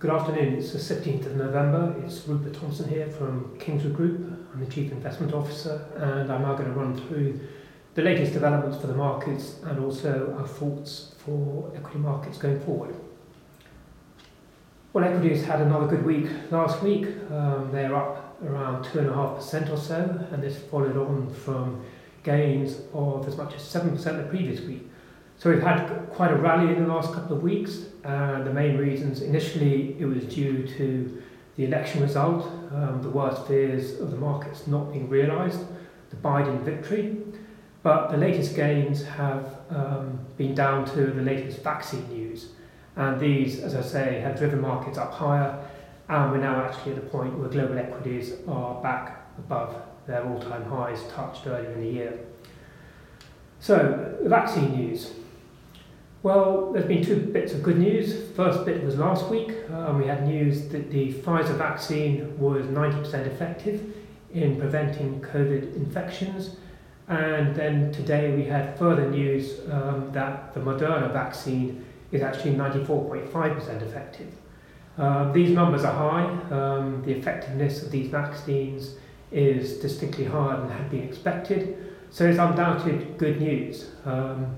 Good afternoon, it's the 17th of November. It's Rupert Thompson here from Kingswood Group. I'm the Chief Investment Officer, and I'm now going to run through the latest developments for the markets and also our thoughts for equity markets going forward. Well, equities had another good week last week. Um, they're up around 2.5% or so, and this followed on from gains of as much as 7% the previous week. So we've had quite a rally in the last couple of weeks. Uh, the main reasons, initially, it was due to the election result, um, the worst fears of the markets not being realised, the Biden victory. But the latest gains have um, been down to the latest vaccine news. And these, as I say, have driven markets up higher. And we're now actually at the point where global equities are back above their all time highs touched earlier in the year. So, vaccine news. Well, there's been two bits of good news. First bit was last week. Um, we had news that the Pfizer vaccine was 90% effective in preventing COVID infections. And then today we had further news um, that the Moderna vaccine is actually 94.5% effective. Uh, these numbers are high. Um, the effectiveness of these vaccines is distinctly higher than had been expected. So it's undoubtedly good news. Um,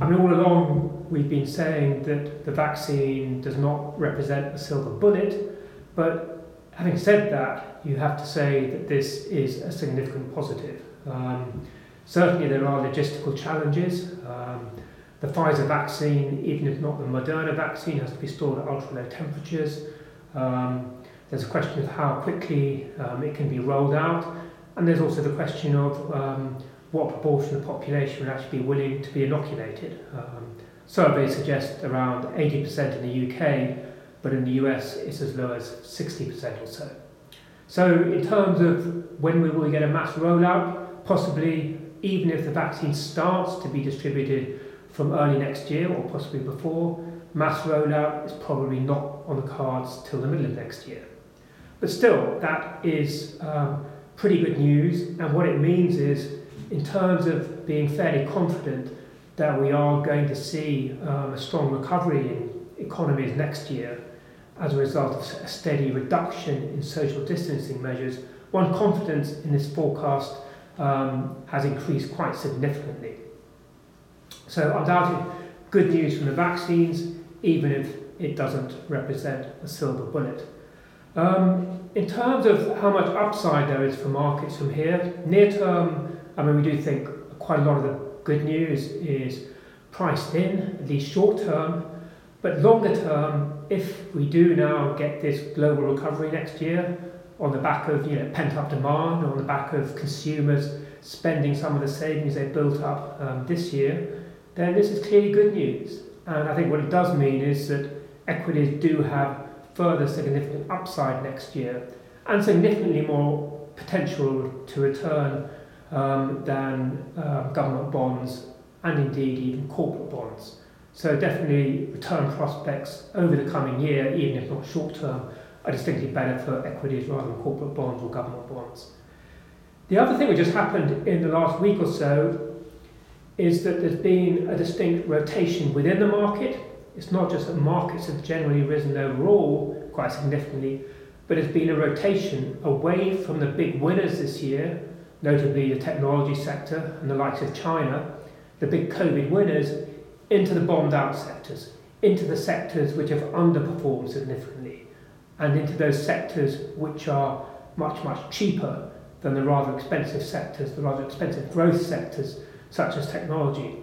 I mean, all along we've been saying that the vaccine does not represent a silver bullet, but having said that, you have to say that this is a significant positive. Um, certainly, there are logistical challenges. Um, the Pfizer vaccine, even if not the Moderna vaccine, has to be stored at ultra low temperatures. Um, there's a question of how quickly um, it can be rolled out, and there's also the question of um, what proportion of the population would actually be willing to be inoculated. Um, surveys suggest around 80% in the UK, but in the US it's as low as 60% or so. So, in terms of when we will get a mass rollout, possibly even if the vaccine starts to be distributed from early next year or possibly before, mass rollout is probably not on the cards till the middle of next year. But still, that is um, pretty good news, and what it means is in terms of being fairly confident that we are going to see um, a strong recovery in economies next year as a result of a steady reduction in social distancing measures, one confidence in this forecast um, has increased quite significantly. So, undoubtedly, good news from the vaccines, even if it doesn't represent a silver bullet. Um, in terms of how much upside there is for markets from here, near term I mean, we do think quite a lot of the good news is priced in, at least short term, but longer term, if we do now get this global recovery next year on the back of you know pent up demand, on the back of consumers spending some of the savings they built up um, this year, then this is clearly good news. And I think what it does mean is that equities do have further significant upside next year and significantly more potential to return um, than uh, government bonds and indeed even corporate bonds. So definitely return prospects over the coming year, even if not short term, are distinctly better for equities rather than corporate bonds or government bonds. The other thing which has happened in the last week or so is that there's been a distinct rotation within the market. It's not just that markets have generally risen overall quite significantly, but there's been a rotation away from the big winners this year notably the technology sector and the likes of China, the big COVID winners, into the bombed out sectors, into the sectors which have underperformed significantly, and into those sectors which are much, much cheaper than the rather expensive sectors, the rather expensive growth sectors such as technology.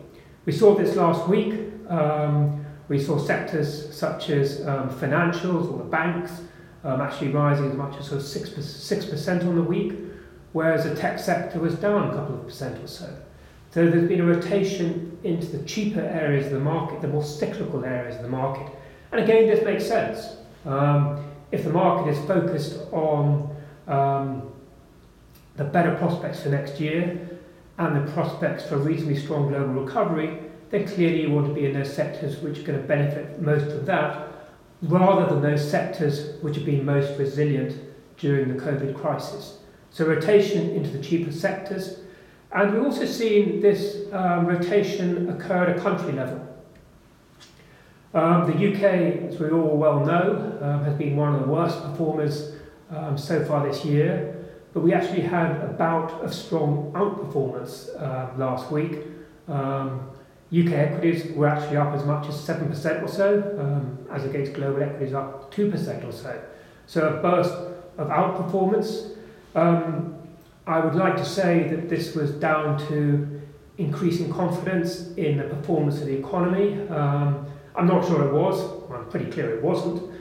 We saw this last week. Um, we saw sectors such as um, financials or the banks um, actually rising as much as sort of 6%, 6% on the week whereas the tech sector was down a couple of percent or so. So there's been a rotation into the cheaper areas of the market, the more cyclical areas of the market. And again, this makes sense. Um, if the market is focused on um, the better prospects for next year and the prospects for a reasonably strong global recovery, then clearly you want to be in those sectors which are going to benefit most from that, rather than those sectors which have been most resilient during the COVID crisis. So rotation into the cheaper sectors. And we've also seen this um, rotation occur at a country level. Um, the UK, as we all well know, um, has been one of the worst performers um, so far this year, but we actually had about a bout of strong outperformance uh, last week. Um, UK equities were actually up as much as 7% or so, um, as against global equities up 2% or so. So a burst of outperformance. Um, I would like to say that this was down to increasing confidence in the performance of the economy. Um, I'm not sure it was, I'm pretty clear it wasn't.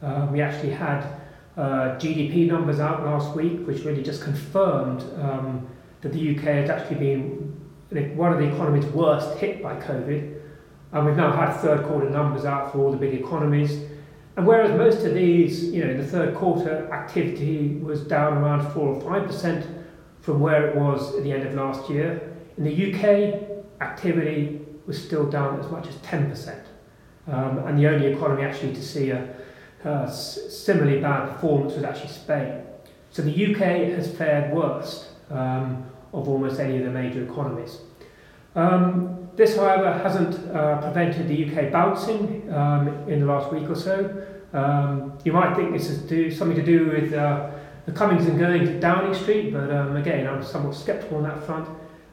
Uh, we actually had uh, GDP numbers out last week, which really just confirmed um, that the UK has actually been one of the economies worst hit by COVID. And we've now had third quarter numbers out for all the big economies. And whereas most of these, you know, in the third quarter activity was down around 4 or 5% from where it was at the end of last year, in the UK, activity was still down as much as 10%. Um, and the only economy actually to see a, similarly bad performance was actually Spain. So the UK has fared worst um, of almost any of the major economies. Um, this, however, hasn't uh, prevented the UK bouncing um, in the last week or so. Um, you might think this is do, something to do with uh, the comings and goings of Downing Street, but um, again, I'm somewhat sceptical on that front.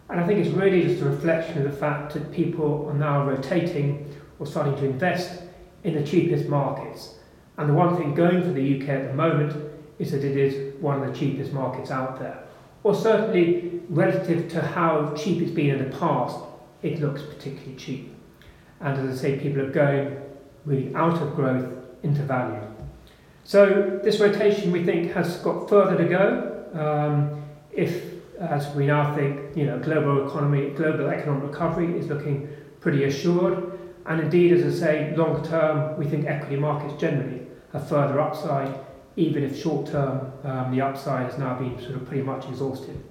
And I think it's really just a reflection of the fact that people are now rotating or starting to invest in the cheapest markets. And the one thing going for the UK at the moment is that it is one of the cheapest markets out there. Or certainly relative to how cheap it's been in the past, it looks particularly cheap. And as I say, people are going really out of growth into value. So this rotation we think has got further to go. Um, if, as we now think, you know, global economy, global economic recovery is looking pretty assured, and indeed, as I say, long term, we think equity markets generally have further upside, even if short term um, the upside has now been sort of pretty much exhausted.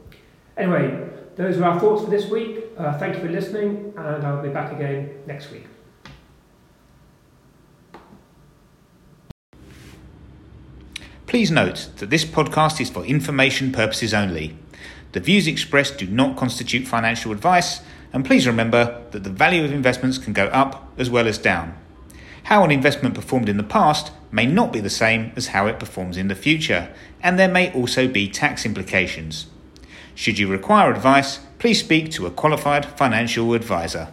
Anyway, those are our thoughts for this week. Uh, thank you for listening, and I'll be back again next week. Please note that this podcast is for information purposes only. The views expressed do not constitute financial advice, and please remember that the value of investments can go up as well as down. How an investment performed in the past may not be the same as how it performs in the future, and there may also be tax implications. Should you require advice, please speak to a qualified financial advisor.